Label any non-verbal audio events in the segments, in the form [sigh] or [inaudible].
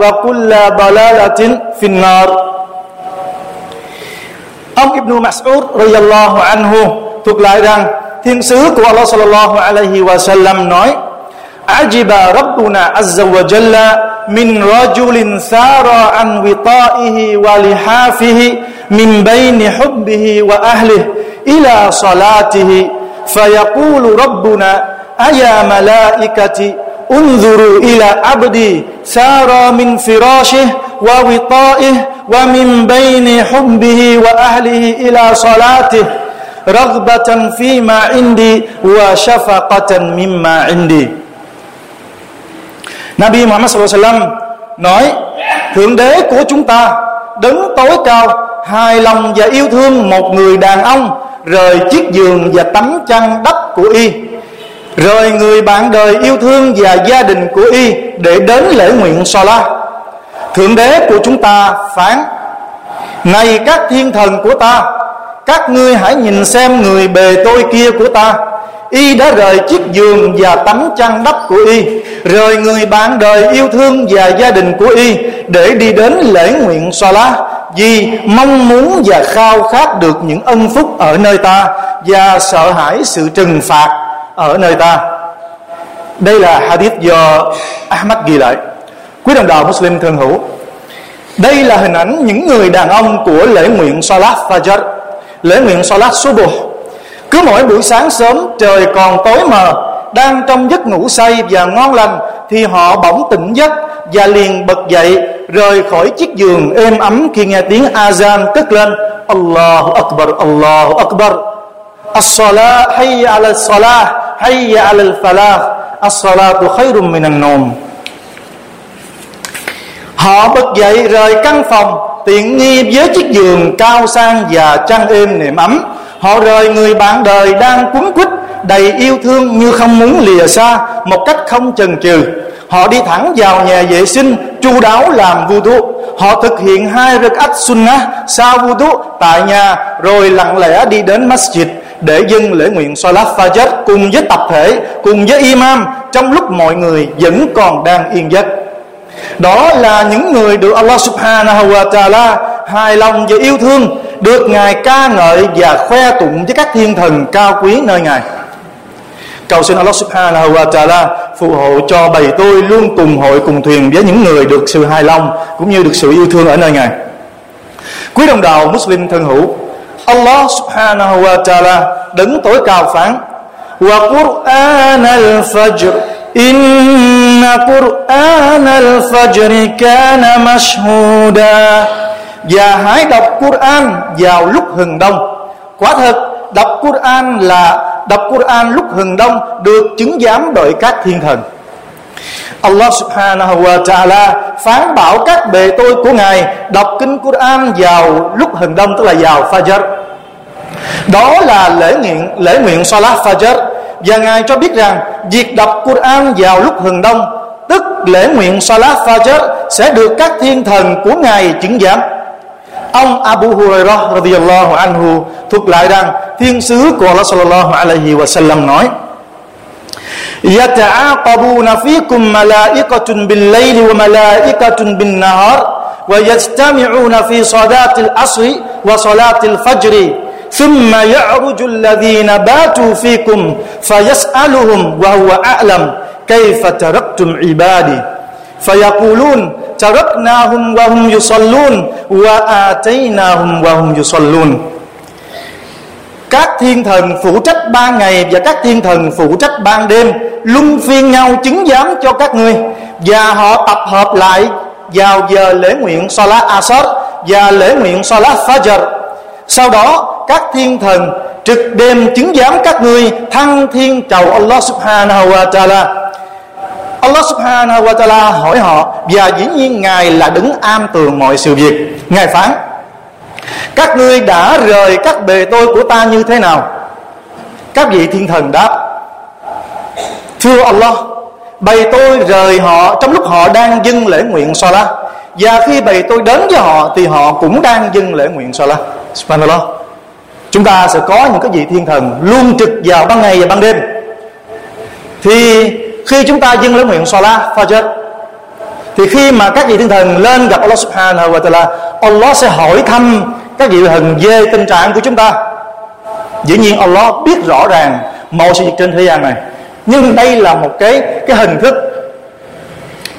وكل ضلالة في النار Ông Ibn Mas'ud radiyallahu anhu thuộc lại rằng thiên sứ của Allah sallallahu alaihi wa sallam nói Ajiba Rabbuna azza wa jalla min rajulin thara an wita'ihi wa lihafihi min bayni hubbihi wa ahlihi ila salatihi fayaqulu Rabbuna aya malaikati unzuru ila abdi sara min firashih wa wita'ih wa min bayni hubbihi wa ahlihi ila salatih raghbatan fima indi wa shafaqatan mimma indi Nabi Muhammad SAW nói, Thượng đế của chúng ta đứng tối cao, hài lòng và yêu thương một người đàn ông, rời chiếc giường và tấm chăn đắp của y rồi người bạn đời yêu thương và gia đình của y để đến lễ nguyện Sola. thượng đế của chúng ta phán, này các thiên thần của ta, các ngươi hãy nhìn xem người bề tôi kia của ta. Y đã rời chiếc giường và tấm chăn đắp của y. Rời người bạn đời yêu thương và gia đình của y để đi đến lễ nguyện Sola vì mong muốn và khao khát được những ân phúc ở nơi ta và sợ hãi sự trừng phạt ở nơi ta. Đây là hadith do Ahmad ghi lại. Quý đồng đạo Muslim thân hữu, đây là hình ảnh những người đàn ông của lễ nguyện Salat Fajr, lễ nguyện Salat Subuh. Cứ mỗi buổi sáng sớm, trời còn tối mờ, đang trong giấc ngủ say và ngon lành, thì họ bỗng tỉnh giấc và liền bật dậy, rời khỏi chiếc giường êm ấm khi nghe tiếng azan cất lên. Allahu Akbar Allahu Akbar. As-salah, hayya ala salah hayya ala falah as-salatu khairum minan nawm. Họ bật dậy rời căn phòng, tiện nghi với chiếc giường cao sang và chăn êm nệm ấm. Họ rời người bạn đời đang quấn quýt, đầy yêu thương như không muốn lìa xa, một cách không chần chừ. Họ đi thẳng vào nhà vệ sinh, chu đáo làm vu thuốc Họ thực hiện hai rực ách sunnah, sau vu thuốc tại nhà, rồi lặng lẽ đi đến masjid để dâng lễ nguyện Salat Fajr cùng với tập thể, cùng với imam trong lúc mọi người vẫn còn đang yên giấc. Đó là những người được Allah Subhanahu wa Taala hài lòng và yêu thương, được Ngài ca ngợi và khoe tụng với các thiên thần cao quý nơi Ngài. Cầu xin Allah Subhanahu wa Taala phù hộ cho bầy tôi luôn cùng hội cùng thuyền với những người được sự hài lòng cũng như được sự yêu thương ở nơi Ngài. Quý đồng đạo Muslim thân hữu, Allah subhanahu wa ta'ala đứng tối cao phán, Wa Qur'an al-fajr Inna Qur'an al-fajr kana mashhuda. Và hãy đọc Qur'an vào lúc hừng đông. Quả thật, đọc Qur'an là, đọc Qur'an lúc hừng đông được chứng giám bởi các thiên thần. Allah subhanahu wa ta'ala phán bảo các bề tôi của Ngài đọc kinh Quran vào lúc hừng đông, tức là vào Fajr. Đó là lễ nguyện lễ nguyện Salat Fajr và Ngài cho biết rằng, việc đọc Quran vào lúc hừng đông, tức lễ nguyện Salat Fajr, sẽ được các thiên thần của Ngài chứng giám. Ông Abu Hurairah radhiyallahu anhu thuật lại rằng, thiên sứ của Allah sallallahu alaihi wasallam nói يتعاقبون فيكم ملائكة بالليل وملائكة بالنهار ويجتمعون في صلاة العصر وصلاة الفجر. ثم يعرج الذين باتوا فيكم فيسألهم وهو أعلم كيف تركتم عبادي. فيقولون تركناهم وهم يصلون وآتيناهم وهم يصلون. Các thiên thần phụ trách ban ngày và các thiên thần phụ trách ban đêm luân phiên nhau chứng giám cho các ngươi. Và họ tập hợp lại vào giờ lễ nguyện Salat Asr và lễ nguyện Salat Fajr. Sau đó, các thiên thần trực đêm chứng giám các ngươi thăng thiên chầu Allah subhanahu wa ta'ala. Allah subhanahu wa ta'ala hỏi họ, và dĩ nhiên Ngài là đứng am tường mọi sự việc. Ngài phán các ngươi đã rời các bề tôi của ta như thế nào? Các vị thiên thần đáp, thưa Allah bầy tôi rời họ trong lúc họ đang dâng lễ nguyện Salah. Và khi bầy tôi đến với họ thì họ cũng đang dâng lễ nguyện Salah. Subhanallah. Chúng ta sẽ có những cái vị thiên thần luôn trực vào ban ngày và ban đêm. Thì khi chúng ta dâng lễ nguyện Salah, Fajr thì khi mà các vị thiên thần lên gặp Allah Subhanahu wa Taala Allah sẽ hỏi thăm các vị thần về tình trạng của chúng ta. Dĩ nhiên Allah biết rõ ràng mọi sự việc trên thế gian này. Nhưng đây là một cái cái hình thức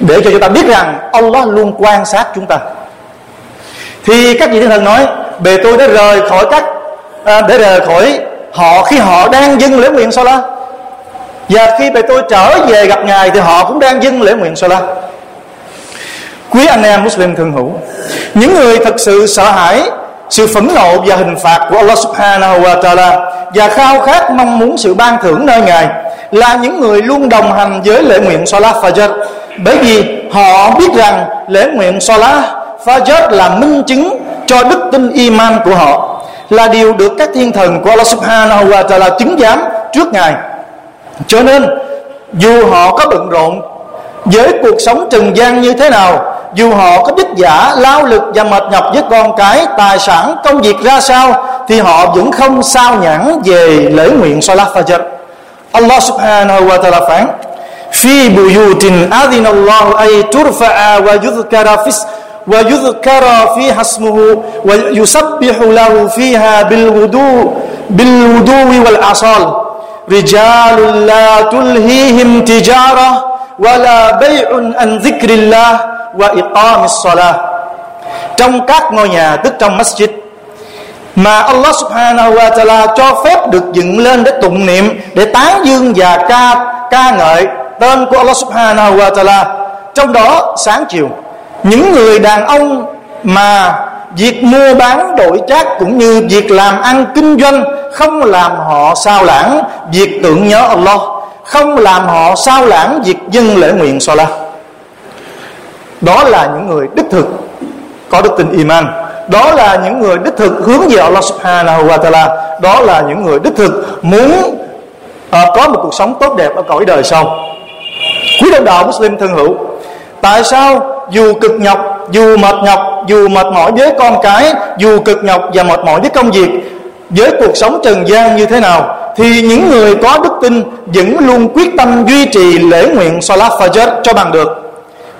để cho chúng ta biết rằng Allah luôn quan sát chúng ta. Thì các vị thiên thần nói bề tôi đã rời khỏi các à, để rời khỏi họ khi họ đang dâng lễ nguyện sao la và khi bề tôi trở về gặp ngài thì họ cũng đang dâng lễ nguyện sao la quý anh em Muslim thương hữu, những người thật sự sợ hãi, sự phẫn nộ và hình phạt của Allah Subhanahu wa Taala và khao khát mong muốn sự ban thưởng nơi ngài là những người luôn đồng hành với lễ nguyện Salat Fajr. Bởi vì họ biết rằng lễ nguyện Salat Fajr là minh chứng cho đức tin iman của họ, là điều được các thiên thần của Allah Subhanahu wa Taala chứng giám trước ngài. Cho nên, dù họ có bận rộn với cuộc sống trần gian như thế nào dù họ có vất vả lao lực và mệt nhọc với con cái tài sản công việc ra sao thì họ vẫn không sao nhãn về lễ nguyện Salat Fajr Allah subhanahu wa ta'ala phán في بيوت أذن الله أي ترفع ويذكر في ويذكر فيها اسمه ويسبح له فيها بالغدو بالغدو والأصال رجال لا تلهيهم تجارة ولا بيع عن ذكر الله wa iqamis salah trong các ngôi nhà, tức trong masjid, mà Allah subhanahu wa ta'ala cho phép được dựng lên để tụng niệm, để tán dương và ca ca ngợi tên của Allah subhanahu wa ta'ala. Trong đó, sáng chiều, những người đàn ông mà việc mua bán đổi trác cũng như việc làm ăn kinh doanh không làm họ sao lãng việc tưởng nhớ Allah, không làm họ sao lãng việc dâng lễ nguyện salat đó là những người đích thực có đức tin iman. Đó là những người đích thực hướng về Allah subhanahu wa ta'ala. Đó là những người đích thực muốn uh, có một cuộc sống tốt đẹp ở cõi đời sau. Quý đồng đạo Muslim thân hữu tại sao dù cực nhọc dù mệt nhọc dù mệt mỏi với con cái dù cực nhọc và mệt mỏi với công việc với cuộc sống trần gian như thế nào thì những người có đức tin vẫn luôn quyết tâm duy trì lễ nguyện Salat Fajr cho bằng được.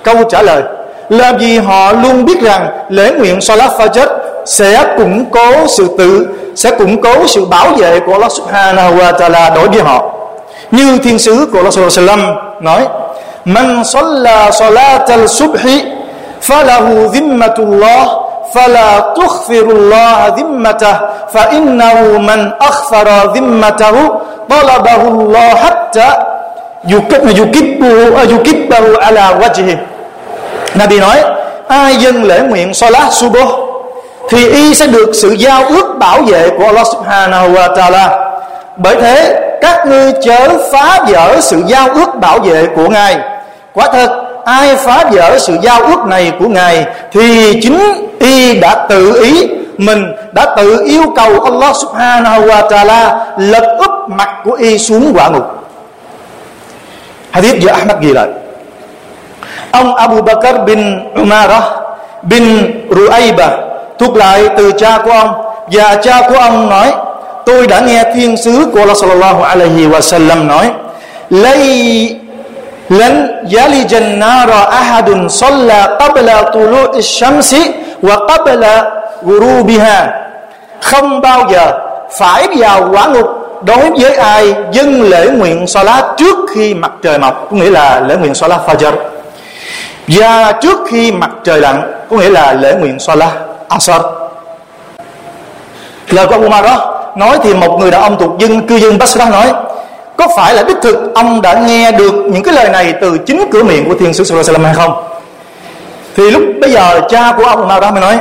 Câu trả lời là vì họ luôn biết rằng lễ nguyện Salat Fajr sẽ củng cố sự tự, sẽ củng cố sự bảo vệ của Allah Subhanahu wa Taala đối với họ. Như thiên sứ của Allah Sallallahu Alaihi Wasallam nói: "Man salla salat al-subhi falahu dhimmatullah, fala tukhfirullah dhimmatah fa innahu man akhfara dhimmatahu, talabahu Allah hatta yukibbahu à, ala wajhi. Nabi nói, ai dân lễ nguyện salat subuh, thì y sẽ được sự giao ước bảo vệ của Allah subhanahu wa ta'ala. Bởi thế, các ngươi chớ phá vỡ sự giao ước bảo vệ của ngài. Quả thật, ai phá vỡ sự giao ước này của ngài thì chính y đã tự ý, mình đã tự yêu cầu Allah subhanahu wa ta'ala lật úp mặt của y xuống quả ngục hadith do Ahmad ghi lại ông Abu Bakr bin Umarah bin Ruayba thuộc lại từ cha của ông. Và cha của ông nói, tôi đã nghe thiên sứ của Allah sallallahu alaihi wa sallam nói lấy lan yalijan nara ahadun salla qabla tulu'i shamsi wa qabla ghurubiha không bao giờ phải vào quả ngục đối với ai dâng lễ nguyện Salat trước khi mặt trời mọc, có nghĩa là lễ nguyện Salat Fajr. Và trước khi mặt trời lặn, có nghĩa là lễ nguyện Salat Asr. Lời của Umar đó, nói thì một người đàn ông thuộc dân cư dân Basra nói, có phải là đích thực ông đã nghe được những cái lời này từ chính cửa miệng của thiên sứ sallallahu hay không? Thì lúc bây giờ cha của ông nào đó mới nói,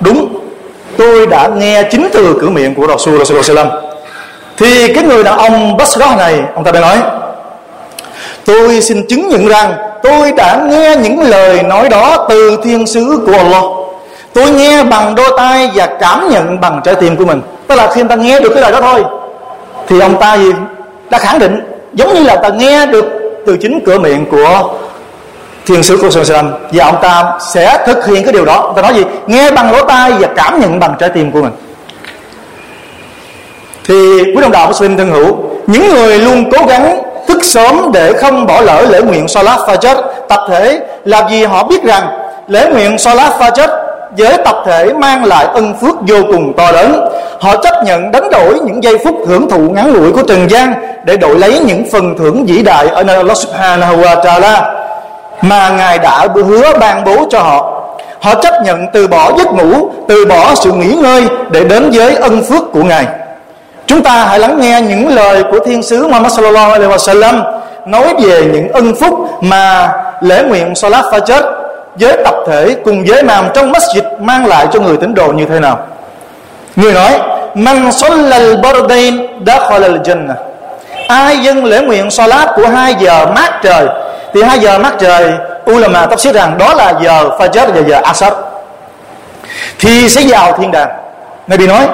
đúng, tôi đã nghe chính từ cửa miệng của Rasul sallallahu thì cái người đàn ông Basra này, ông ta đã nói, tôi xin chứng nhận rằng tôi đã nghe những lời nói đó từ thiên sứ của Allah. Tôi nghe bằng đôi tai và cảm nhận bằng trái tim của mình. Tức là khi ông ta nghe được cái lời đó thôi, thì ông ta gì? Đã khẳng định, giống như là ta nghe được từ chính cửa miệng của thiên sứ của Sallam và ông ta sẽ thực hiện cái điều đó. Ông ta nói gì? Nghe bằng lỗ tai và cảm nhận bằng trái tim của mình thì quý đồng đạo Muslim thân hữu, những người luôn cố gắng thức sớm để không bỏ lỡ lễ nguyện Salat Fajr tập thể làm gì họ biết rằng lễ nguyện Salat Fajr với tập thể mang lại ân phước vô cùng to lớn. Họ chấp nhận đánh đổi những giây phút hưởng thụ ngắn ngủi của trần gian để đổi lấy những phần thưởng vĩ đại ở nơi Allah Subhanahu wa Taala mà ngài đã hứa ban bố cho họ. Họ chấp nhận từ bỏ giấc ngủ, từ bỏ sự nghỉ ngơi để đến với ân phước của ngài chúng ta hãy lắng nghe những lời của thiên sứ Muhammad sallallahu alaihi wasallam nói về những ân phúc mà lễ nguyện Salat Fajr với tập thể cùng với nam trong masjid mang lại cho người tín đồ như thế nào? Người nói, man sallal bardain dakhala al jannah. Ai dâng lễ nguyện salat của hai giờ mát trời, thì hai giờ mát trời, ulama tafsir rằng đó là giờ fajr và giờ Asr. Thì sẽ vào thiên đàng. Nabi nói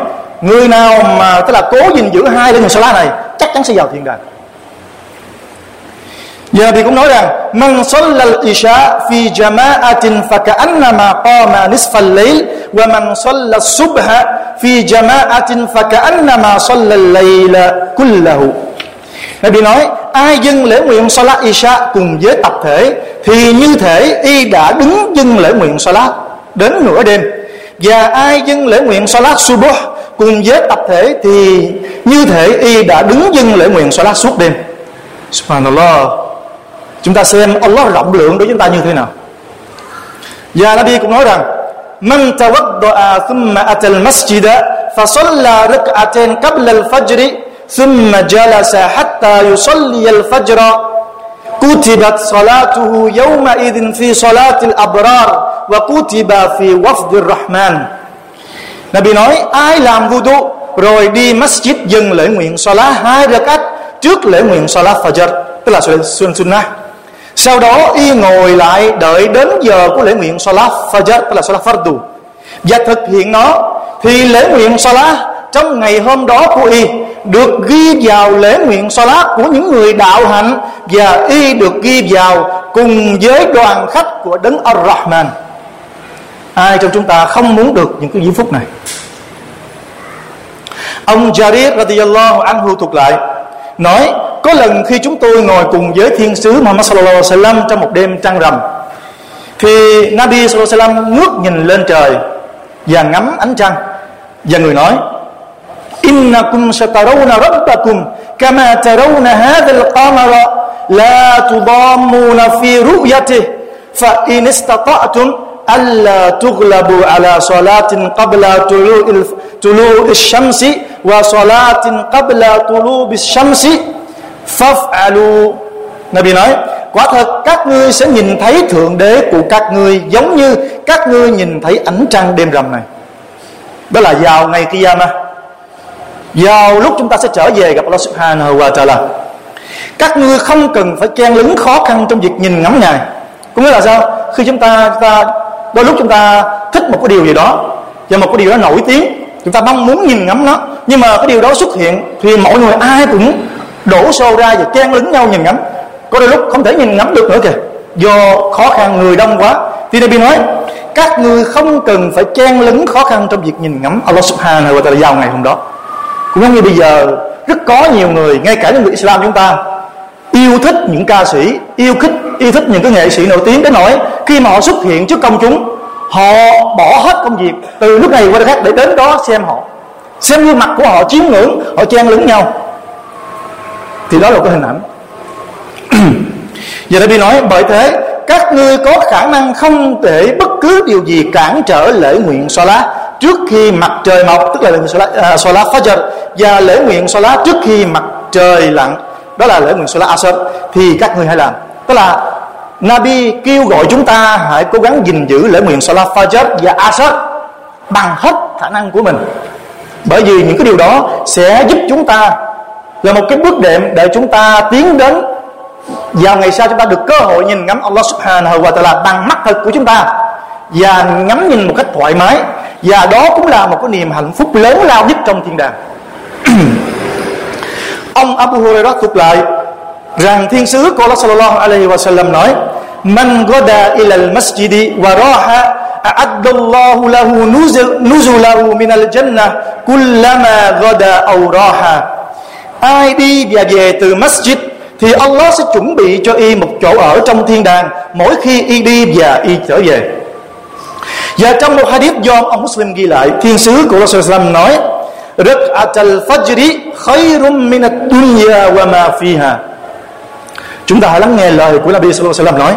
người nào mà, tức là cố gìn giữ hai lễ sa la này, chắc chắn sẽ vào thiên đàng. Giờ thì cũng nói rằng, Man sallal isha fi jama'atin faka'annama qama nisfal layl, Wa man sallal subha fi jama'atin faka'annama sallal layla kullahu. Nabi nói, ai dâng lễ nguyện Salat Isha cùng với tập thể, thì như thể y đã đứng dâng lễ nguyện Salat đến nửa đêm. Và ai dâng lễ nguyện Salat Subuh cùng với tập thể thì như thể y đã đứng dâng lễ nguyện Salat suốt đêm Subhanallah chúng ta xem Allah rộng lượng đối với chúng ta như thế nào và Nabi cũng nói rằng من توضأ ثم أتى المسجد فصلى ركعتين قبل الفجر ثم جلس حتى يصلي الفجر كتبت صلاته يومئذ في صلاة الأبرار وكتب في وفد الرحمن Nabi nói, ai làm wudu rồi đi masjid dừng lễ nguyện salat hai rakat trước lễ nguyện salat fajr, tức là sunnah. Sau đó y ngồi lại đợi đến giờ của lễ nguyện salat fajr, tức là salat fardu. Và thực hiện nó, thì lễ nguyện salat trong ngày hôm đó của y được ghi vào lễ nguyện salat của những người đạo hạnh và y được ghi vào cùng với đoàn khách của đấng ar-rahman ai trong chúng ta không muốn được những cái giây phút này? Ông Jarir radiyallahu anhu thuộc lại, nói, có lần khi chúng tôi ngồi cùng với thiên sứ Muhammad sallallahu alaihi wasallam trong một đêm trăng rằm, thì Nabi sallallahu alaihi wasallam ngước nhìn lên trời và ngắm ánh trăng và người nói, innakum satarawna rabbakum kama tarawna hadha al-qamara la tudammuna fi ru'yatihi, fa in istata'tum alla tughlabu ala salatin qabla طلوع tulu'i shamsi wa salatin qabla tulu'i shamsi faf'alu Nabi nói, quả thật, các ngươi sẽ nhìn thấy thượng đế của các ngươi giống như các ngươi nhìn thấy ánh trăng đêm rằm này. Đó là vào ngày Qiyamah vào lúc chúng ta sẽ trở về gặp Allah Subhanahu wa Taala. Các ngươi không cần phải chen lấn khó khăn trong việc nhìn ngắm ngài. Có nghĩa là sao? Khi chúng ta chúng ta đôi lúc chúng ta thích một cái điều gì đó, và một cái điều đó nổi tiếng, chúng ta mong muốn nhìn ngắm nó, nhưng mà cái điều đó xuất hiện thì mọi người ai cũng đổ xô ra và chen lấn nhau nhìn ngắm. Có đôi lúc không thể nhìn ngắm được nữa kìa. Do khó khăn người đông quá thì Nabi nói, các người không cần phải chen lấn khó khăn trong việc nhìn ngắm Allah Subhanahu wa Taala vào ngày hôm đó. Cũng giống như bây giờ, rất có nhiều người, ngay cả những người Islam chúng ta, yêu thích những ca sĩ, yêu thích yêu thích những cái nghệ sĩ nổi tiếng đến nỗi khi mà họ xuất hiện trước công chúng họ bỏ hết công việc từ lúc này qua lúc khác để đến đó xem họ. Xem gương mặt của họ chiếm ngưỡng họ chen lẫn nhau. Thì đó là cái hình ảnh. [clears throat] Giờ đây nói bởi thế các ngươi có khả năng không để bất cứ điều gì cản trở lễ nguyện xoa lá trước khi mặt trời mọc tức là lễ nguyện xoa lá, à, xoa lá Fajr và lễ nguyện xoa lá trước khi mặt trời lặn. Đó là lễ nguyện xoa lá Asr. Thì các ngươi hãy làm tức là Nabi kêu gọi chúng ta hãy cố gắng gìn giữ lễ nguyện Salat Fajr và Asr bằng hết khả năng của mình. Bởi vì những cái điều đó sẽ giúp chúng ta là một cái bước đệm để chúng ta tiến đến vào ngày sau chúng ta được cơ hội nhìn ngắm Allah Subhanahu wa Taala bằng mắt thật của chúng ta và ngắm nhìn một cách thoải mái. Và đó cũng là một cái niềm hạnh phúc lớn lao nhất trong thiên đàng. [clears throat] Ông Abu Hurairah thuật lại rằng thiên sứ của Allah sallallahu alaihi wasallam nói, man gada ila al-masjid wa raha, a'addallahu lahu nuzulahu min al-jannah kullama gada aw raha. Ai đi và về từ masjid thì Allah sẽ chuẩn bị cho y một chỗ ở trong thiên đàng mỗi khi y đi và y trở về. Và trong một hadith do ông Muslim ghi lại, thiên sứ của Rasulullah nói Rak'atal fajri khairum min ad-dunya wa ma fiha. Chúng ta hãy lắng nghe lời của Nabi Sallallahu Alaihi Wasallam nói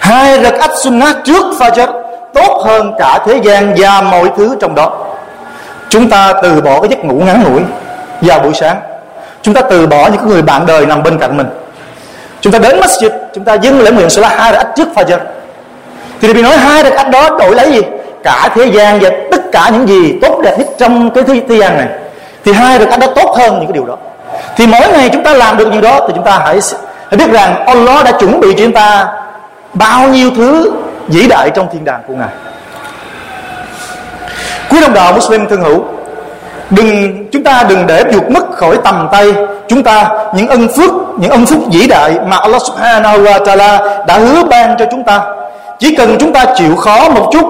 Hai rak'at sunnah trước Fajr Tốt hơn cả thế gian và mọi thứ trong đó. Chúng ta từ bỏ cái giấc ngủ ngắn ngủi vào buổi sáng. Chúng ta từ bỏ những người bạn đời nằm bên cạnh mình. Chúng ta đến masjid Chúng ta dâng lễ nguyện Salah hai rak'at trước Fajr. Thì Nabi nói hai rak'at đó đổi lấy gì? Cả thế gian và tất cả những gì tốt đẹp nhất trong cái thế, thế gian này. Thì hai rak'at đó tốt hơn những cái điều đó. Thì mỗi ngày chúng ta làm được như đó thì chúng ta hãy hãy biết rằng Allah đã chuẩn bị cho chúng ta bao nhiêu thứ vĩ đại trong thiên đàng của ngài. Quý đồng đạo Muslim thân hữu, đừng, chúng ta đừng để vụt mất khỏi tầm tay chúng ta những ân phước, những ân phúc vĩ đại mà Allah Subhanahu wa Taala đã hứa ban cho chúng ta. Chỉ cần chúng ta chịu khó một chút,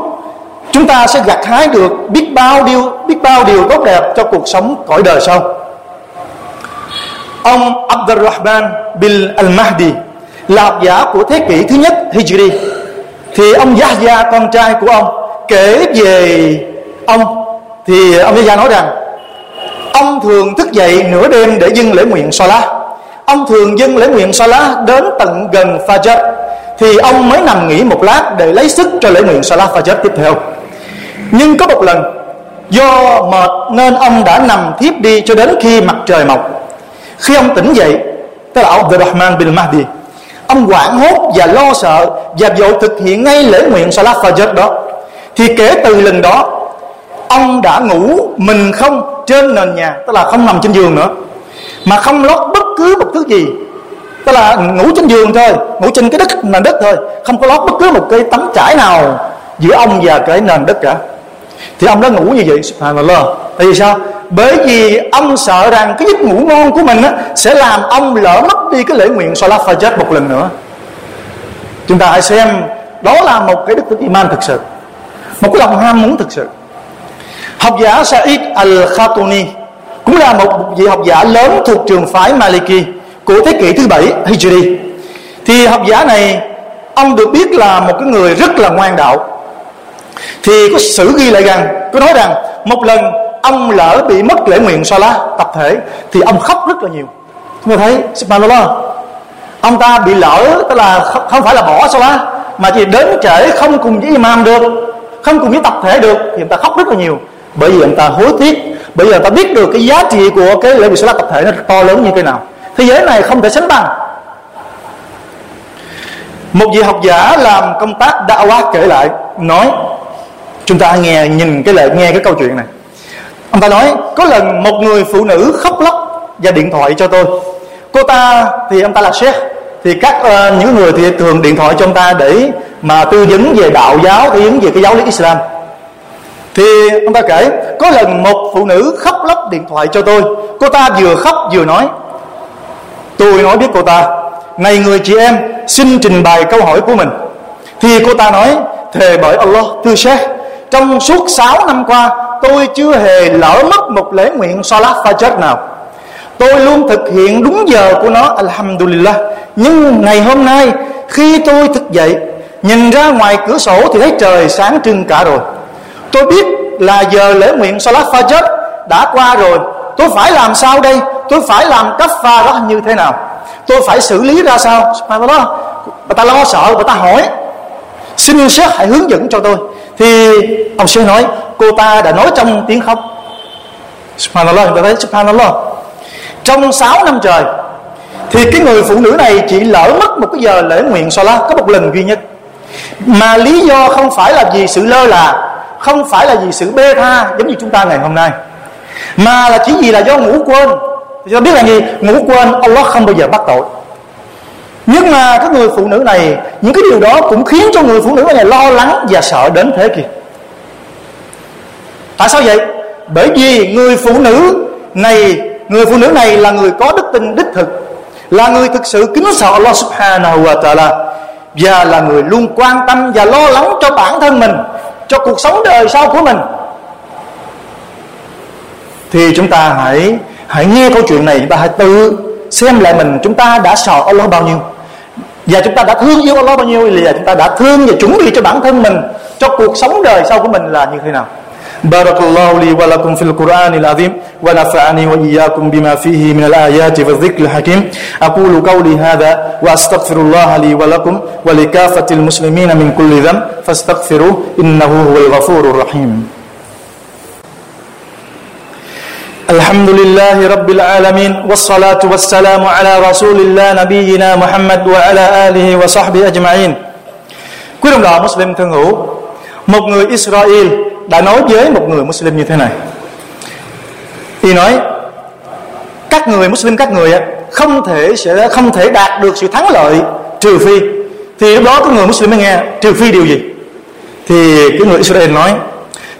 chúng ta sẽ gặt hái được biết bao điều, biết bao điều tốt đẹp cho cuộc sống cõi đời sau ông Abdurrahman bin al-Mahdi là học giả của thế kỷ thứ nhất Hijri. Thì ông Yahya, con trai của ông, kể về ông. Thì ông Yahya nói rằng, ông thường thức dậy nửa đêm để dâng lễ nguyện Salah. Ông thường dâng lễ nguyện Salah đến tận gần Fajr. Thì ông mới nằm nghỉ một lát để lấy sức cho lễ nguyện Salah Fajr tiếp theo. Nhưng có một lần, do mệt nên ông đã nằm thiếp đi cho đến khi mặt trời mọc khi ông tỉnh dậy tức là ông Rahman bin Mahdi, ông hoảng hốt và lo sợ và vội thực hiện ngay lễ nguyện Salat Fajr đó. Thì kể từ lần đó, ông đã ngủ mình không trên nền nhà, tức là không nằm trên giường nữa, mà không lót bất cứ một thứ gì. Tức là ngủ trên giường thôi, ngủ trên cái đất, nền đất thôi, không có lót bất cứ một cái tấm trải nào giữa ông và cái nền đất cả. Thì ông đã ngủ như vậy, subhanallah. Tại vì sao? Bởi vì ông sợ rằng cái giấc ngủ ngon của mình á, sẽ làm ông lỡ mất đi cái lễ nguyện salat fajr một lần nữa. Chúng ta hãy xem đó là một cái đức tính iman thực sự một cái lòng ham muốn thực sự. Học giả Said al-Khatuni cũng là một vị học giả lớn thuộc trường phái Maliki của thế kỷ thứ bảy Hijri. Thì học giả này ông được biết là một cái người rất là ngoan đạo. Thì có sử ghi lại rằng có nói rằng một lần ông lỡ bị mất lễ nguyện Salah tập thể, thì ông khóc rất là nhiều. Chúng ta thấy, subhanallah, ông ta bị lỡ, tức là không phải là bỏ Salah, mà chỉ đến trễ không cùng với imam được, không cùng với tập thể được, thì ông ta khóc rất là nhiều. Bởi vì ông ta hối tiếc, bởi vì ông ta biết được cái giá trị của cái lễ nguyện Salah tập thể nó to lớn như thế nào. Thế giới này không thể sánh bằng. Một vị học giả làm công tác đã quá kể lại, nói, chúng ta nghe, nhìn cái lời nghe cái câu chuyện này ông ta nói có lần một người phụ nữ khóc lóc và điện thoại cho tôi. Cô ta thì ông ta là sếp thì các uh, những người thì thường điện thoại cho ông ta để mà tư vấn về đạo giáo tư vấn về cái giáo lý Islam. Thì ông ta kể có lần một phụ nữ khóc lóc điện thoại cho tôi. Cô ta vừa khóc vừa nói tôi nói biết cô ta này người chị em xin trình bày câu hỏi của mình thì cô ta nói thề bởi Allah thưa sếp trong suốt 6 năm qua, tôi chưa hề lỡ mất một lễ nguyện Salat Fajr nào. Tôi luôn thực hiện đúng giờ của nó, alhamdulillah. Nhưng ngày hôm nay, khi tôi thức dậy, nhìn ra ngoài cửa sổ thì thấy trời sáng trưng cả rồi. Tôi biết là giờ lễ nguyện salat fajr đã qua rồi. Tôi phải làm sao đây? Tôi phải làm cách pha đó như thế nào? Tôi phải xử lý ra sao? Bà ta lo sợ, bà ta hỏi. Xin sếp hãy hướng dẫn cho tôi thì ông sư nói, cô ta đã nói trong tiếng khóc. Subhanallah người ta thấy subhanallah. Trong 6 năm trời, thì cái người phụ nữ này chỉ lỡ mất một cái giờ lễ nguyện salat, có một lần duy nhất. Mà lý do không phải là vì sự lơ là, không phải là vì sự bê tha giống như chúng ta ngày hôm nay, mà là chỉ vì là do ngủ quên. Thì chúng ta biết là gì? Ngủ quên, Allah không bao giờ bắt tội nhưng mà cái người phụ nữ này, những cái điều đó cũng khiến cho người phụ nữ này lo lắng và sợ đến thế kìa. Tại sao vậy? Bởi vì người phụ nữ này, người phụ nữ này là người có đức tin đích thực, là người thực sự kính sợ Allah subhanahu wa ta'ala, và là người luôn quan tâm và lo lắng cho bản thân mình, cho cuộc sống đời sau của mình. Thì chúng ta hãy hãy nghe câu chuyện này chúng ta hãy tự xem lại mình chúng ta đã sợ Allah bao nhiêu. Và chúng ta đã thương yêu Allah bao nhiêu thì chúng ta đã thương và chuẩn bị cho bản thân mình cho cuộc sống đời sau của mình là như thế nào. بارك الله لي ولكم في القرآن العظيم ونفعني وإياكم بما فيه من الآيات والذكر الحكيم أقول قولي هذا وأستغفر الله لي ولكم ولكافة المسلمين من كل ذنب فاستغفروه إنه هو الغفور الرحيم الحمد لله رب العالمين والصلاة والسلام على رسول الله نبينا محمد وعلى آله وصحبه أجمعين Quý đồng đạo Muslim thân hữu Một người Israel đã nói với một người Muslim như thế này thì nói các người Muslim các người không thể sẽ không thể đạt được sự thắng lợi trừ phi thì lúc đó cái người Muslim mới nghe trừ phi điều gì thì cái người Israel nói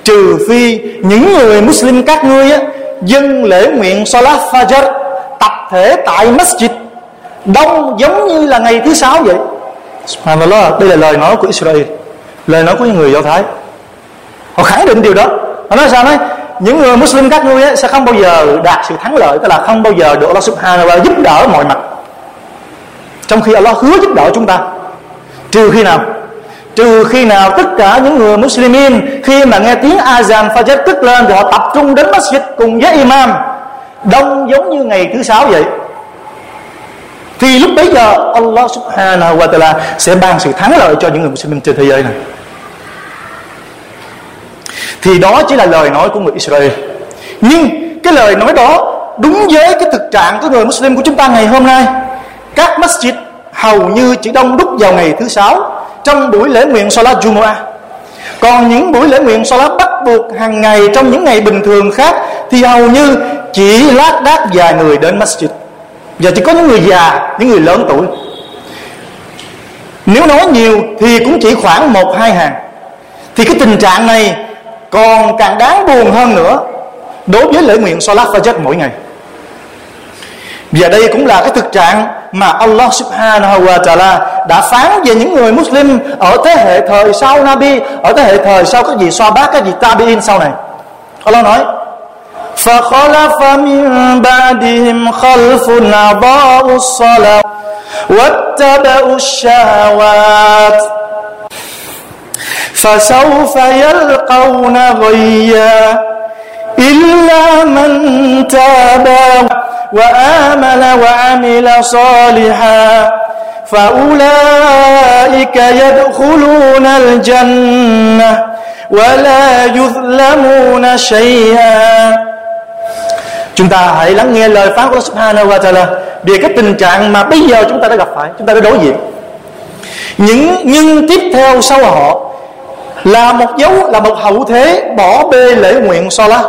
trừ phi những người Muslim các ngươi á, dân lễ nguyện Salat Fajr, tập thể tại masjid, đông giống như là ngày thứ sáu vậy. Subhanallah, đây là lời nói của Israel, lời nói của những người Do Thái. Họ khẳng định điều đó. Họ nói sao nói? Những người Muslim các ngươi sẽ không bao giờ đạt sự thắng lợi, tức là không bao giờ được Allah Subhanahu wa giúp đỡ mọi mặt. Trong khi Allah hứa giúp đỡ chúng ta, trừ khi nào trừ khi nào tất cả những người Muslimin khi mà nghe tiếng Azan Fajr tức lên thì họ tập trung đến masjid cùng với imam. Đông giống như ngày thứ sáu vậy. Thì lúc bấy giờ, Allah Subhanahu wa Taala sẽ ban sự thắng lợi cho những người Muslim trên thế giới này. Thì đó chỉ là lời nói của người Israel. Nhưng cái lời nói đó đúng với cái thực trạng của người Muslim của chúng ta ngày hôm nay. Các masjid hầu như chỉ đông đúc vào ngày thứ sáu trong buổi lễ nguyện Salat Jumu'ah. Còn những buổi lễ nguyện Salat bắt buộc hàng ngày trong những ngày bình thường khác thì hầu như chỉ lác đác vài người đến masjid. Và chỉ có những người già, những người lớn tuổi. Nếu nói nhiều thì cũng chỉ khoảng một, hai hàng. Thì cái tình trạng này còn càng đáng buồn hơn nữa đối với lễ nguyện Salat Fajr mỗi ngày. Và đây cũng là cái thực trạng mà Allah subhanahu wa ta'ala đã phán về những người Muslim ở thế hệ thời sau Nabi ở thế hệ thời sau các vị bác các vị Tabi'in sau này Allah nói فخلف من بعدهم خلف أضاعوا الصلاة واتبعوا الشهوات فسوف يلقون غيا إلا من تاب وآمن وعمل صالحا فأولئك يدخلون الجنة ولا يظلمون شيئا Chúng ta hãy lắng nghe lời phán của Allah Subhanahu wa Ta'ala về cái tình trạng mà bây giờ chúng ta đã gặp phải, chúng ta đã đối diện. Những nhưng tiếp theo sau họ là một dấu là một hậu thế bỏ bê lễ nguyện so la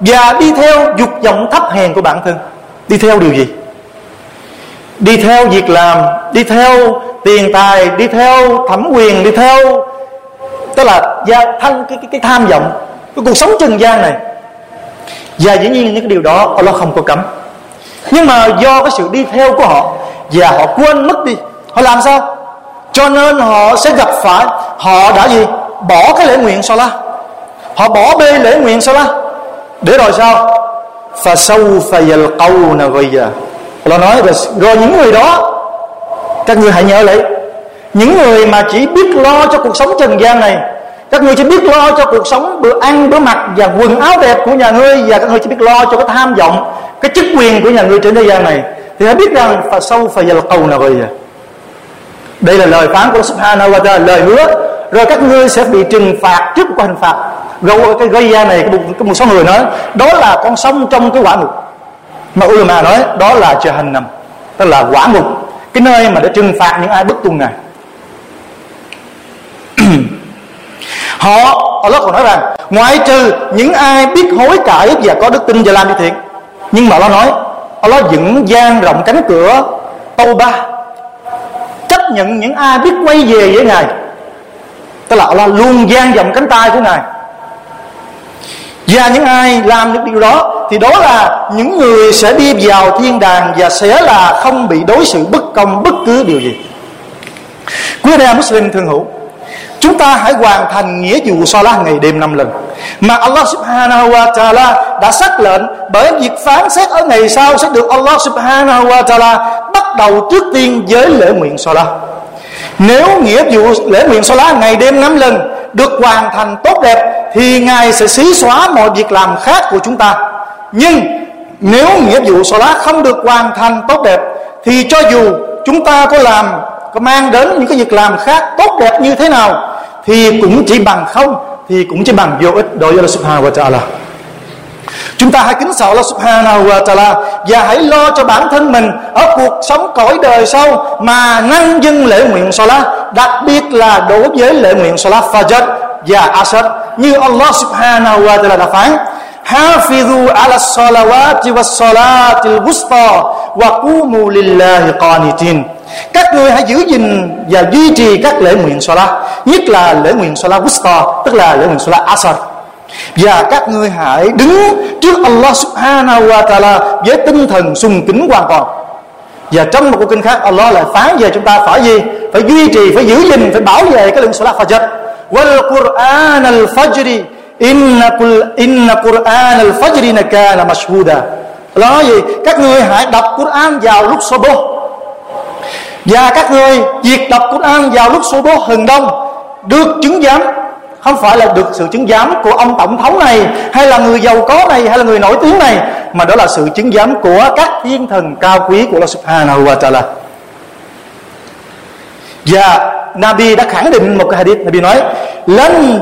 và đi theo dục vọng thấp hèn của bản thân đi theo điều gì? Đi theo việc làm đi theo tiền tài đi theo thẩm quyền đi theo tức là gia thân cái, cái, cái tham vọng cái cuộc sống trần gian này. Và dĩ nhiên những cái điều đó Allah không có cấm. Nhưng mà do cái sự đi theo của họ và họ quên mất đi họ làm sao? Cho nên họ sẽ gặp phải họ đã gì? Bỏ cái lễ nguyện sao la họ bỏ bê lễ nguyện sao la để rồi sao? فسوف يلقون غيا Allah nói rồi, rồi những người đó các ngươi hãy nhớ lấy những người mà chỉ biết lo cho cuộc sống trần gian này các ngươi chỉ biết lo cho cuộc sống bữa ăn bữa mặc và quần áo đẹp của nhà ngươi và các ngươi chỉ biết lo cho cái tham vọng cái chức quyền của nhà ngươi trên thế gian này thì hãy biết rằng phải sâu phải giờ cầu nào rồi đây là lời phán của Subhanahu wa ta'ala lời hứa rồi các ngươi sẽ bị trừng phạt trước của hình phạt gâu cái gây ra này cái, cái một số người nói đó là con sông trong cái quả ngục. Mà ulama nói đó là jahannam tức là quả ngục cái nơi mà để trừng phạt những ai bất tuân này. [clears throat] Họ Allah còn nói rằng ngoại trừ những ai biết hối cải và có đức tin và làm đi thiện nhưng mà Allah nói Allah vẫn gian rộng cánh cửa tâu ba chấp nhận những ai biết quay về với ngài. Tức là Allah luôn gian rộng cánh tay của ngài và những ai làm những điều đó, thì đó là những người sẽ đi vào thiên đàng và sẽ là không bị đối xử bất công bất cứ điều gì quý anh em Muslim thương hữu, chúng ta hãy hoàn thành nghĩa vụ salat ngày đêm năm lần mà Allah Subhanahu wa Taala đã xác lệnh bởi việc phán xét ở ngày sau sẽ được Allah Subhanahu wa Taala bắt đầu trước tiên với lễ nguyện salat. nếu nghĩa vụ lễ nguyện salat ngày đêm năm lần được hoàn thành tốt đẹp thì ngài sẽ xí xóa mọi việc làm khác của chúng ta. Nhưng nếu nghĩa vụ salat không được hoàn thành tốt đẹp thì cho dù chúng ta có làm có mang đến những cái việc làm khác tốt đẹp như thế nào thì cũng chỉ bằng không thì cũng chỉ bằng vô ích đối với Allah Subhanahu wa Taala. Chúng ta hãy kính sợ Allah Subhanahu wa Taala và hãy lo cho bản thân mình ở cuộc sống cõi đời sau mà năng dân lễ nguyện Salat, đặc biệt là đối với lễ nguyện Salat Fajr và Asad. Như Allah subhanahu wa ta'ala đã phán, Hafizu ala salawati wa salatil wusta wa qumu lillahi qanitin. Các ngươi hãy giữ gìn và duy trì các lễ nguyện salat, nhất là lễ nguyện salat wusta, tức là lễ nguyện salat asr và các ngươi hãy đứng trước Allah subhanahu wa ta'ala với tinh thần sùng kính hoàn toàn. Và trong một câu kinh khác, Allah lại phán về chúng ta phải gì? Phải duy trì, phải giữ gìn, phải bảo vệ cái lượng salat fajr wal Quran al-Fajri. inna kul, inna Quran al Fajr kana mashhuda nói gì các ngươi hãy đọc Quran vào lúc Subuh và các người, việc đọc Quran vào lúc số bố hừng đông, được chứng giám, không phải là được sự chứng giám của ông tổng thống này, hay là người giàu có này, hay là người nổi tiếng này, mà đó là sự chứng giám của các thiên thần cao quý của Allah Subhanahu wa Taala và Nabi đã khẳng định một cái hadith. Nabi nói, lan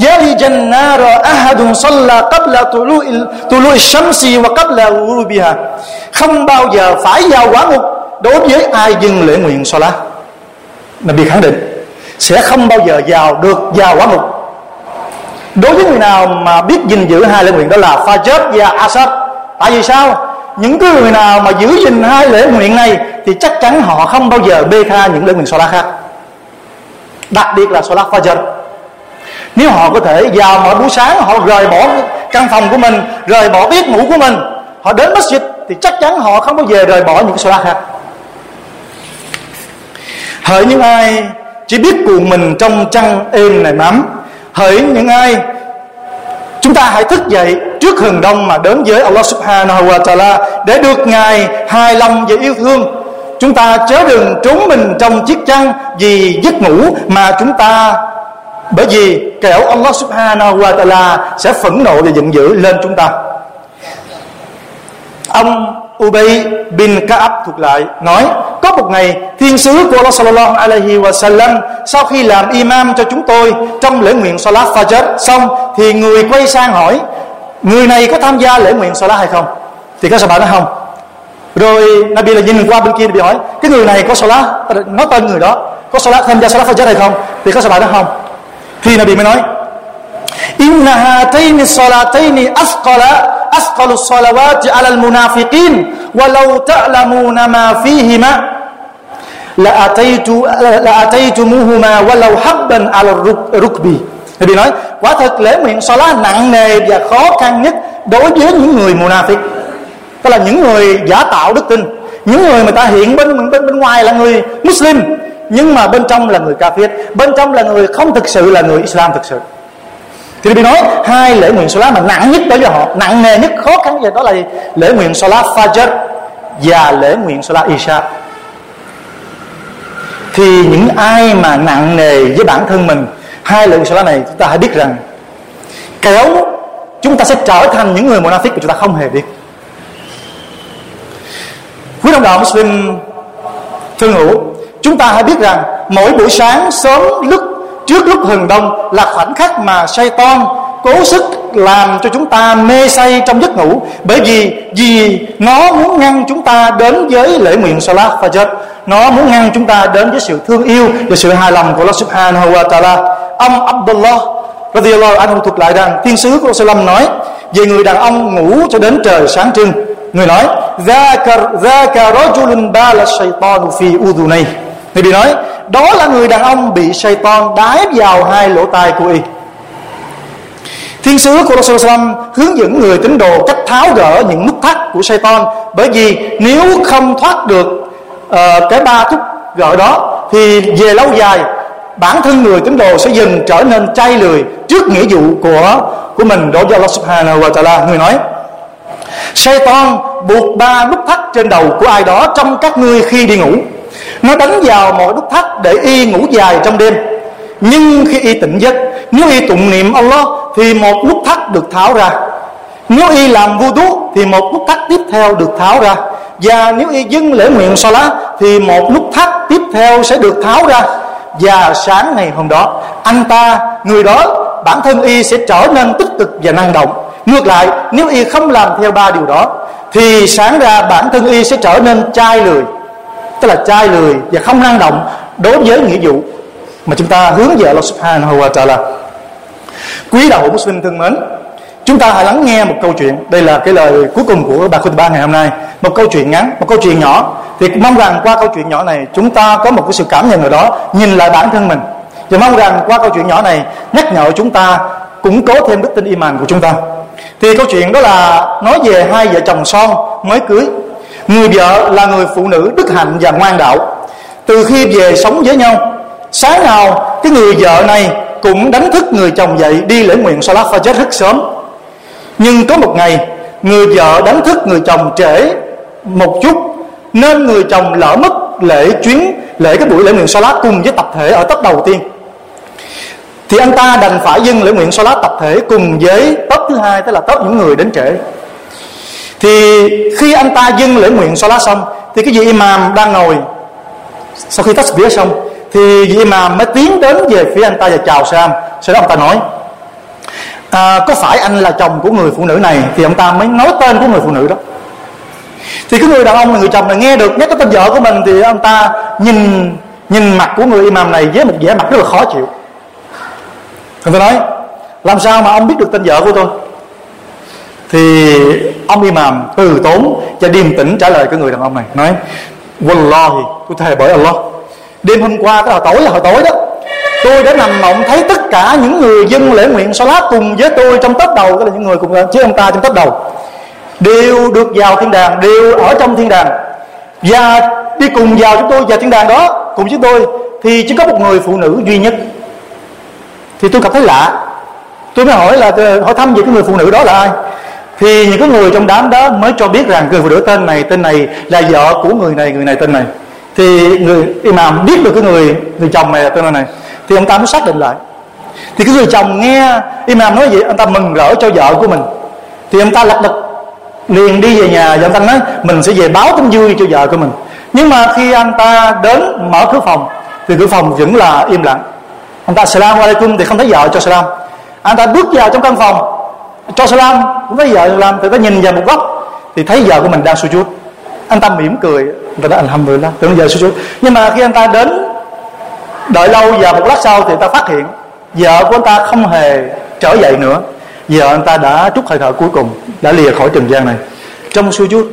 yalijan nara ahadun salla qabla tulu'il, tulu'i shamsi wa qabla ghurubiha. Không bao giờ phải vào quả ngục đối với ai dừng lễ nguyện Salat. Nabi khẳng định, sẽ không bao giờ vào được vào quả ngục. Đối với người nào mà biết gìn giữ hai lễ nguyện đó là Fajr và Asr, tại vì sao? Những cái người nào mà giữ gìn hai lễ nguyện này thì chắc chắn họ không bao giờ bê tha những lễ nguyện Salat khác đặc biệt là Salat Fajr. Nếu họ có thể vào mỗi buổi sáng, họ rời bỏ căn phòng của mình, rời bỏ bếp ngủ của mình, họ đến masjid, thì chắc chắn họ không bao giờ rời bỏ những cái Salat khác. Hỡi những ai chỉ biết cuộn mình trong chăn êm này mắm. Hỡi những ai, chúng ta hãy thức dậy trước hừng đông mà đến với Allah Subhanahu wa Taala để được ngài hài lòng và yêu thương chúng ta chớ đừng trốn mình trong chiếc chăn vì giấc ngủ mà chúng ta, bởi vì kẻo Allah Subhanahu wa Taala sẽ phẫn nộ và giận dữ lên chúng ta. Ông Ubay bin Ka'ab thuộc lại nói, có một ngày, thiên sứ của Allah sallallahu alaihi wa sallam sau khi làm imam cho chúng tôi trong lễ nguyện salat fajr xong thì người quay sang hỏi, người này có tham gia lễ nguyện salat hay không? Thì các bạn nói, không rồi, Nabi là nhìn qua bên kia bị hỏi, cái người này có salat? Nói tên người đó, có salat tham gia salat fajr hay không? Thì có salat đó, không. Thì Nabi mới nói, inna hataini salataini asqala, asqalu salawati ala al-munafiqin walau ta'lamuna ma fihima, la ataitu, la ataitumuhuma walau habban ala rukbi. Nabi nói, quả thật lễ nguyện salat nặng nề và khó khăn nhất đối với những người munafiq tức là những người giả tạo đức tin, những người mà ta hiện bên bên bên ngoài là người muslim, nhưng mà bên trong là người kafir, bên trong là người không thực sự là người islam thực sự. Thì bị nói, hai lễ nguyện Salat mà nặng nhất đối với họ, nặng nề nhất, khó khăn nhất đó là lễ nguyện Salat Fajr và lễ nguyện Salat Isha. Thì những ai mà nặng nề với bản thân mình, hai lễ nguyện Salat này chúng ta hãy biết rằng kéo chúng ta sẽ trở thành những người munafik mà chúng ta không hề biết quý đồng đạo Muslim thân hữu, chúng ta hãy biết rằng mỗi buổi sáng sớm lúc, trước lúc hừng đông là khoảnh khắc mà Satan cố sức làm cho chúng ta mê say trong giấc ngủ. Bởi vì vì nó muốn ngăn chúng ta đến với lễ nguyện salat fajr. Nó muốn ngăn chúng ta đến với sự thương yêu và sự hài lòng của Allah subhanahu wa ta'ala. Ông Abdullah radiyallahu anhu thuật lại rằng, thiên sứ của Allah nói, về người đàn ông ngủ cho đến trời sáng trưng người nói ra cả ba là shaytan phi này người bị nói đó là người đàn ông bị shaitan đái vào hai lỗ tai của y. Thiên sứ của Rasulullah hướng dẫn người tín đồ cách tháo gỡ những nút thắt của Satan bởi vì nếu không thoát được uh, cái ba thúc gỡ đó thì về lâu dài bản thân người tín đồ sẽ dần trở nên chay lười trước nghĩa vụ của của mình đối với Allah Subhanahu wa Taala. Người nói Satan buộc ba nút thắt trên đầu của ai đó trong các ngươi khi đi ngủ. Nó đánh vào mọi nút thắt để y ngủ dài trong đêm. Nhưng khi y tỉnh giấc, nếu y tụng niệm Allah thì một nút thắt được tháo ra. Nếu y làm vua tú thì một nút thắt tiếp theo được tháo ra. Và nếu y dâng lễ nguyện so lá thì một nút thắt tiếp theo sẽ được tháo ra. Và sáng ngày hôm đó, anh ta, người đó, bản thân y sẽ trở nên tích cực và năng động ngược lại, nếu y không làm theo ba điều đó, thì sáng ra bản thân y sẽ trở nên chai lười. Tức là chai lười và không năng động đối với nghĩa vụ mà chúng ta hướng về Allah Subhanahu wa Taala. Quý đạo hữu Muslim thân mến, chúng ta hãy lắng nghe một câu chuyện. Đây là cái lời cuối cùng của bà khutbah ngày hôm nay. Một câu chuyện ngắn, một câu chuyện nhỏ. Thì mong rằng qua câu chuyện nhỏ này, chúng ta có một cái sự cảm nhận nào đó, nhìn lại bản thân mình. Và mong rằng qua câu chuyện nhỏ này, nhắc nhở chúng ta củng cố thêm đức tin iman của chúng ta thì câu chuyện đó là nói về hai vợ chồng son mới cưới. Người vợ là người phụ nữ đức hạnh và ngoan đạo. Từ khi về sống với nhau, sáng nào cái người vợ này cũng đánh thức người chồng dậy đi lễ nguyện salat fajr rất sớm. Nhưng có một ngày, người vợ đánh thức người chồng trễ một chút, nên người chồng lỡ mất lễ chuyến, lễ cái buổi lễ nguyện salat cùng với tập thể ở tấp đầu tiên thì anh ta đành phải dâng lễ nguyện salat tập thể cùng với tớp thứ hai tức là tớp những người đến trễ. Thì khi anh ta dâng lễ nguyện salat xong thì cái vị imam đang ngồi sau khi tách vía xong thì vị imam mới tiến đến về phía anh ta và chào sam. Sau đó ông ta nói à, có phải anh là chồng của người phụ nữ này? Thì ông ta mới nói tên của người phụ nữ đó. Thì cái người đàn ông người chồng này nghe được nhắc cái tên vợ của mình thì ông ta nhìn nhìn mặt của người imam này với một vẻ mặt rất là khó chịu ông tôi nói, làm sao mà ông biết được tên vợ của tôi? Thì ông imam từ tốn và điềm tĩnh trả lời cái người đàn ông này, nói, Wallahi, tôi thề bởi Allah, đêm hôm qua cái hồi tối là hồi tối đó, tôi đã nằm mộng thấy tất cả những người dân lễ nguyện salat cùng với tôi trong tấp đầu. Tức là những người cùng với ông ta trong tấp đầu. Đều được vào thiên đàng, đều ở trong thiên đàng. Và đi cùng vào chúng tôi vào thiên đàng đó, cùng với tôi thì chỉ có một người phụ nữ duy nhất thì tôi cảm thấy lạ. Tôi mới hỏi là ờ, hỏi thăm về cái người phụ nữ đó là ai. Thì những cái người trong đám đó mới cho biết rằng người phụ nữ tên này tên này là vợ của người này người này tên này. Thì người imam biết được cái người người chồng này là tên này. Thì ông ta mới xác định lại. Thì cái người chồng nghe imam nói vậy, ông ta mừng rỡ cho vợ của mình. Thì ông ta lập tức liền đi về nhà và ông ta nói, mình sẽ về báo tin vui cho vợ của mình. Nhưng mà khi anh ta đến mở cửa phòng, thì cửa phòng vẫn là im lặng anh ta, salam alaikum. Thì không thấy vợ cho salam. Anh ta bước vào trong căn phòng, cho salam. Cũng thấy vợ salam, thì ta nhìn vào một góc, thì thấy vợ của mình đang sujud. Anh ta mỉm cười, anh ta nói, alhamdulillah. Tưởng giờ sujud. Nhưng mà khi anh ta đến đợi lâu, và một lát sau thì ta phát hiện vợ của anh ta không hề trở dậy nữa. Giờ anh ta đã trút hơi thở cuối cùng, đã lìa khỏi trần gian này. Trong sujud,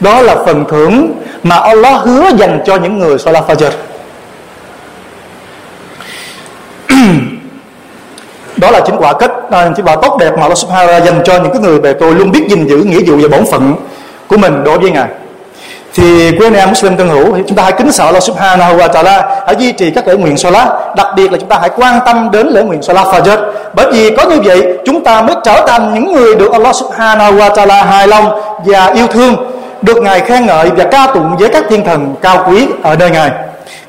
đó là phần thưởng mà Allah hứa dành cho những người salat fajr. [clears throat] đó là chính quả kết à, chính quả tốt đẹp mà Allah subhanahu wa dành cho những cái người bề tôi luôn biết gìn giữ, nghĩa vụ và bổn phận của mình đối với ngài. Thì quý anh em Muslim thân hữu chúng ta hãy kính sợ Allah subhanahu wa ta'ala hãy duy trì các lễ nguyện Salat, đặc biệt là chúng ta hãy quan tâm đến lễ nguyện Salat Fajr. Bởi vì có như vậy, chúng ta mới trở thành những người được Allah Subhanahu wa Taala hài lòng và yêu thương, được Ngài khen ngợi và ca tụng với các thiên thần cao quý ở nơi Ngài.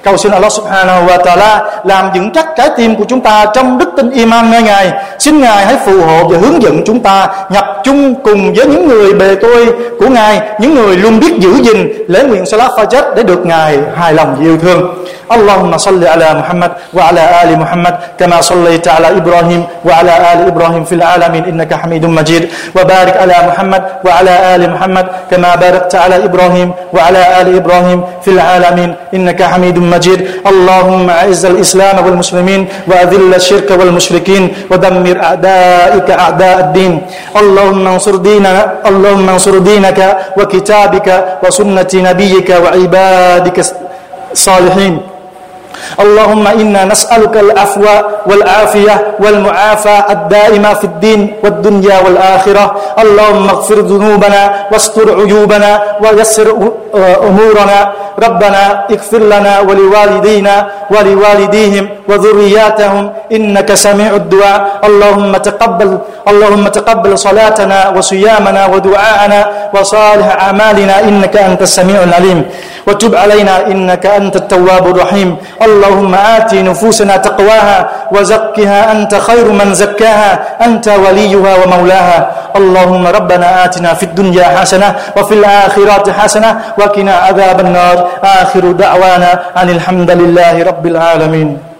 Cầu xin Allah subhanahu wa ta'ala làm vững chắc trái tim của chúng ta trong đức tin iman nơi Ngài. Xin Ngài hãy phù hộ và hướng dẫn chúng ta nhập chung cùng với những người bề tôi của Ngài, những người luôn biết giữ gìn lễ nguyện Salat Fajr để được Ngài hài lòng yêu thương. Allahumma salli ala Muhammad wa ala ali Muhammad kama sallaita ala Ibrahim wa ala ali Ibrahim fil alamin innaka Hamidum Majid wa barik ala Muhammad wa ala ali Muhammad kama barakta ala Ibrahim wa ala ali Ibrahim مجيد اللهم أعز الإسلام والمسلمين وأذل الشرك والمشركين ودمر أعدائك أعداء الدين. اللهم انصر ديننا اللهم انصر دينك وكتابك وسنة نبيك وعبادك الصالحين. اللهم إنا نسألك العفو والعافية والمعافاة الدائمة في الدين والدنيا والآخرة. اللهم اغفر ذنوبنا واستر عيوبنا ويسر أمورنا. ربنا اغفر لنا ولوالدينا ولوالديهم وذرياتهم إنك سميع الدعاء. اللهم تقبل اللهم تقبل صلاتنا وصيامنا ودعاءنا وصالح أعمالنا إنك أنت السميع العليم. وتب علينا إنك أنت التواب الرحيم. اللهم آت نفوسنا تقواها وزكها أنت خير من زكاها أنت وليها ومولاها. اللهم ربنا آتنا في الدنيا حسنة وفي الآخرة حسنة وقنا عذاب النار. آخر دعوانا أن الحمد لله رب العالمين.